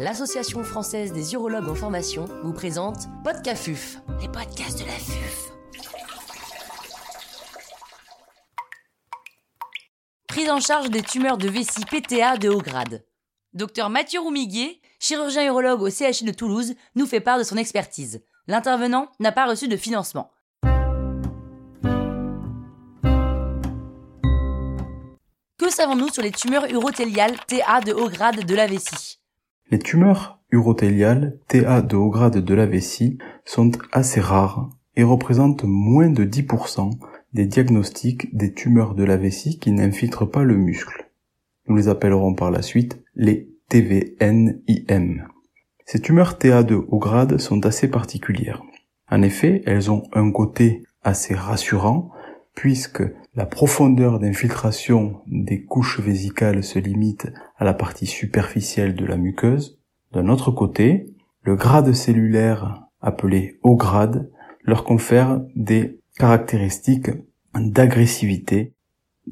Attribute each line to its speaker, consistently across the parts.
Speaker 1: l'Association française des urologues en formation vous présente Podcafuf, les podcasts de la FUF. Prise en charge des tumeurs de vessie PTA de haut grade. Docteur Mathieu Roumiguier, chirurgien urologue au CHI de Toulouse, nous fait part de son expertise. L'intervenant n'a pas reçu de financement. Que savons-nous sur les tumeurs urothéliales TA de haut grade de la vessie?
Speaker 2: Les tumeurs urothéliales TA de haut grade de la vessie sont assez rares et représentent moins de 10% des diagnostics des tumeurs de la vessie qui n'infiltrent pas le muscle. Nous les appellerons par la suite les TVNIM. Ces tumeurs TA de haut grade sont assez particulières. En effet, elles ont un côté assez rassurant puisque la profondeur d'infiltration des couches vésicales se limite à la partie superficielle de la muqueuse. D'un autre côté, le grade cellulaire appelé haut grade leur confère des caractéristiques d'agressivité.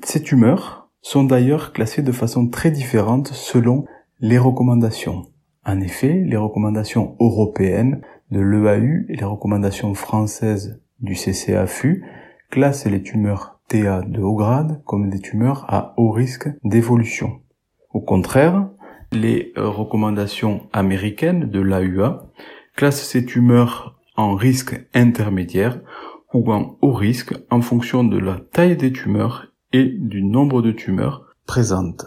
Speaker 2: Ces tumeurs sont d'ailleurs classées de façon très différente selon les recommandations. En effet, les recommandations européennes de l'EAU et les recommandations françaises du CCAFU classent les tumeurs TA de haut grade comme des tumeurs à haut risque d'évolution. Au contraire, les recommandations américaines de l'AUA classent ces tumeurs en risque intermédiaire ou en haut risque en fonction de la taille des tumeurs et du nombre de tumeurs présentes.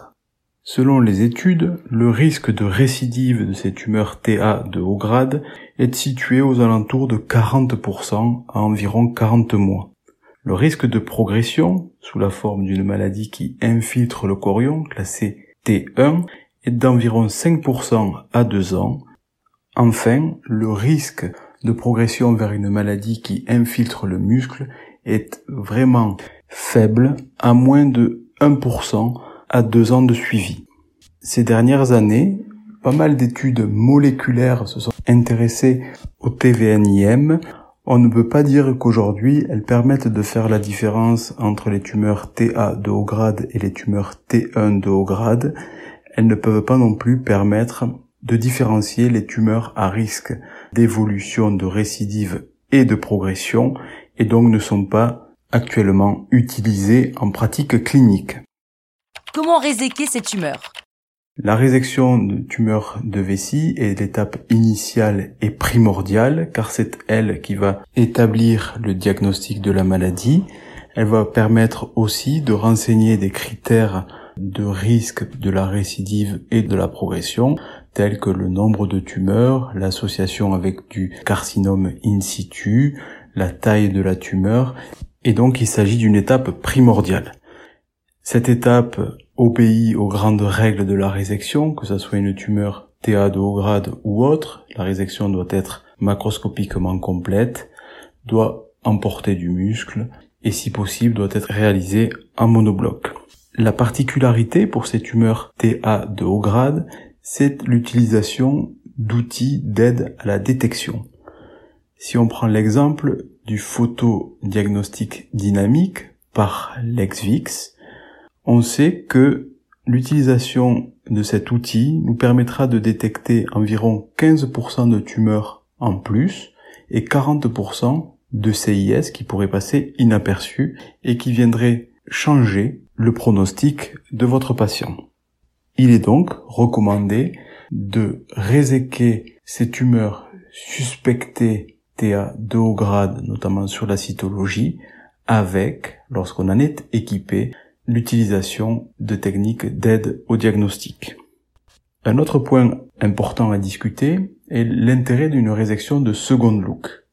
Speaker 2: Selon les études, le risque de récidive de ces tumeurs TA de haut grade est situé aux alentours de 40% à environ 40 mois. Le risque de progression, sous la forme d'une maladie qui infiltre le corion, classé T1, est d'environ 5% à 2 ans. Enfin, le risque de progression vers une maladie qui infiltre le muscle est vraiment faible, à moins de 1% à deux ans de suivi. Ces dernières années, pas mal d'études moléculaires se sont intéressées au TVNIM. On ne peut pas dire qu'aujourd'hui elles permettent de faire la différence entre les tumeurs TA de haut grade et les tumeurs T1 de haut grade. Elles ne peuvent pas non plus permettre de différencier les tumeurs à risque d'évolution, de récidive et de progression et donc ne sont pas actuellement utilisées en pratique clinique.
Speaker 1: Comment réséquer ces tumeurs?
Speaker 2: La résection de tumeurs de vessie est l'étape initiale et primordiale car c'est elle qui va établir le diagnostic de la maladie. Elle va permettre aussi de renseigner des critères de risque de la récidive et de la progression, tels que le nombre de tumeurs, l'association avec du carcinome in situ, la taille de la tumeur, et donc il s'agit d'une étape primordiale. Cette étape obéit aux grandes règles de la résection, que ce soit une tumeur TA de haut grade ou autre. La résection doit être macroscopiquement complète, doit emporter du muscle et si possible doit être réalisée en monobloc. La particularité pour ces tumeurs TA de haut grade, c'est l'utilisation d'outils d'aide à la détection. Si on prend l'exemple du photodiagnostic dynamique par l'EXVIX, on sait que l'utilisation de cet outil nous permettra de détecter environ 15% de tumeurs en plus et 40% de CIS qui pourraient passer inaperçus et qui viendraient changer le pronostic de votre patient. Il est donc recommandé de réséquer ces tumeurs suspectées TA de haut grade, notamment sur la cytologie, avec, lorsqu'on en est équipé, l'utilisation de techniques d'aide au diagnostic. Un autre point important à discuter est l'intérêt d'une résection de second look.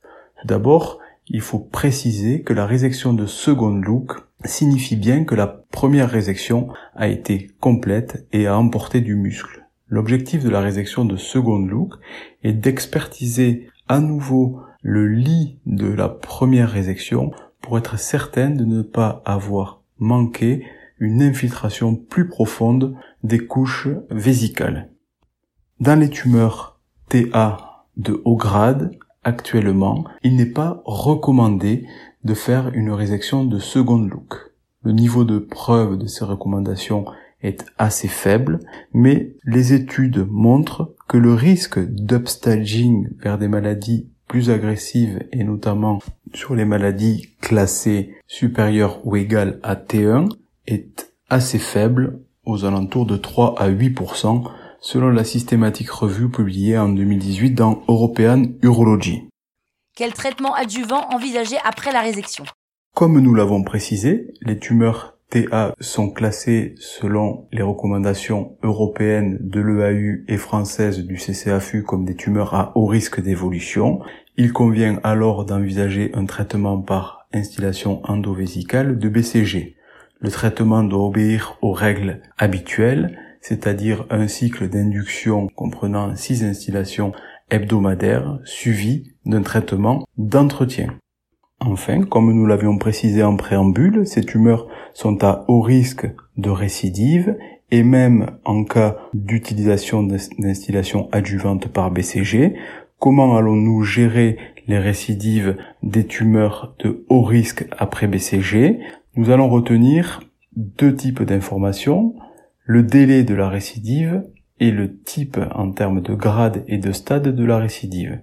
Speaker 2: D'abord, il faut préciser que la résection de second look signifie bien que la première résection a été complète et a emporté du muscle. L'objectif de la résection de second look est d'expertiser à nouveau le lit de la première résection pour être certain de ne pas avoir manqué une infiltration plus profonde des couches vésicales. Dans les tumeurs TA de haut grade, actuellement, il n'est pas recommandé de faire une résection de second look. Le niveau de preuve de ces recommandations est assez faible, mais les études montrent que le risque d'upstaging vers des maladies plus agressives et notamment sur les maladies classées supérieures ou égales à T1 est assez faible aux alentours de 3 à 8% selon la systématique revue publiée en 2018 dans European Urology.
Speaker 1: Quel traitement adjuvant envisagé après la résection?
Speaker 2: Comme nous l'avons précisé, les tumeurs TA sont classées selon les recommandations européennes de l'EAU et françaises du CCAFU comme des tumeurs à haut risque d'évolution. Il convient alors d'envisager un traitement par instillation endovésicale de BCG. Le traitement doit obéir aux règles habituelles, c'est-à-dire un cycle d'induction comprenant six instillations hebdomadaires suivies d'un traitement d'entretien. Enfin, comme nous l'avions précisé en préambule, ces tumeurs sont à haut risque de récidive et même en cas d'utilisation d'instillation adjuvante par BCG, comment allons-nous gérer les récidives des tumeurs de haut risque après BCG nous allons retenir deux types d'informations, le délai de la récidive et le type en termes de grade et de stade de la récidive.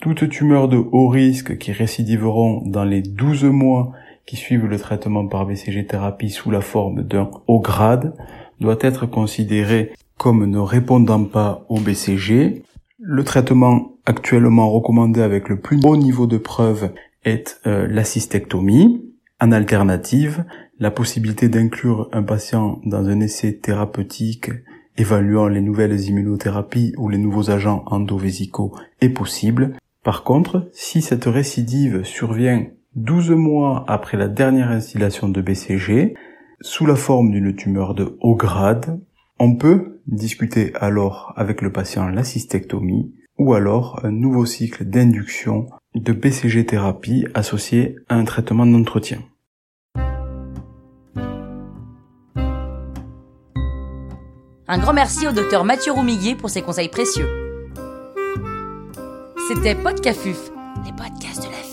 Speaker 2: Toutes tumeurs de haut risque qui récidiveront dans les 12 mois qui suivent le traitement par BCG thérapie sous la forme d'un haut grade doit être considérée comme ne répondant pas au BCG. Le traitement actuellement recommandé avec le plus haut niveau de preuve est euh, la cystectomie. En alternative, la possibilité d'inclure un patient dans un essai thérapeutique évaluant les nouvelles immunothérapies ou les nouveaux agents endovésicaux est possible. Par contre, si cette récidive survient 12 mois après la dernière instillation de BCG, sous la forme d'une tumeur de haut grade, on peut discuter alors avec le patient la cystectomie ou alors un nouveau cycle d'induction de BCG thérapie associé à un traitement d'entretien.
Speaker 1: Un grand merci au docteur Mathieu Roumiguier pour ses conseils précieux. C'était Podcafuf, les podcasts de la FUF.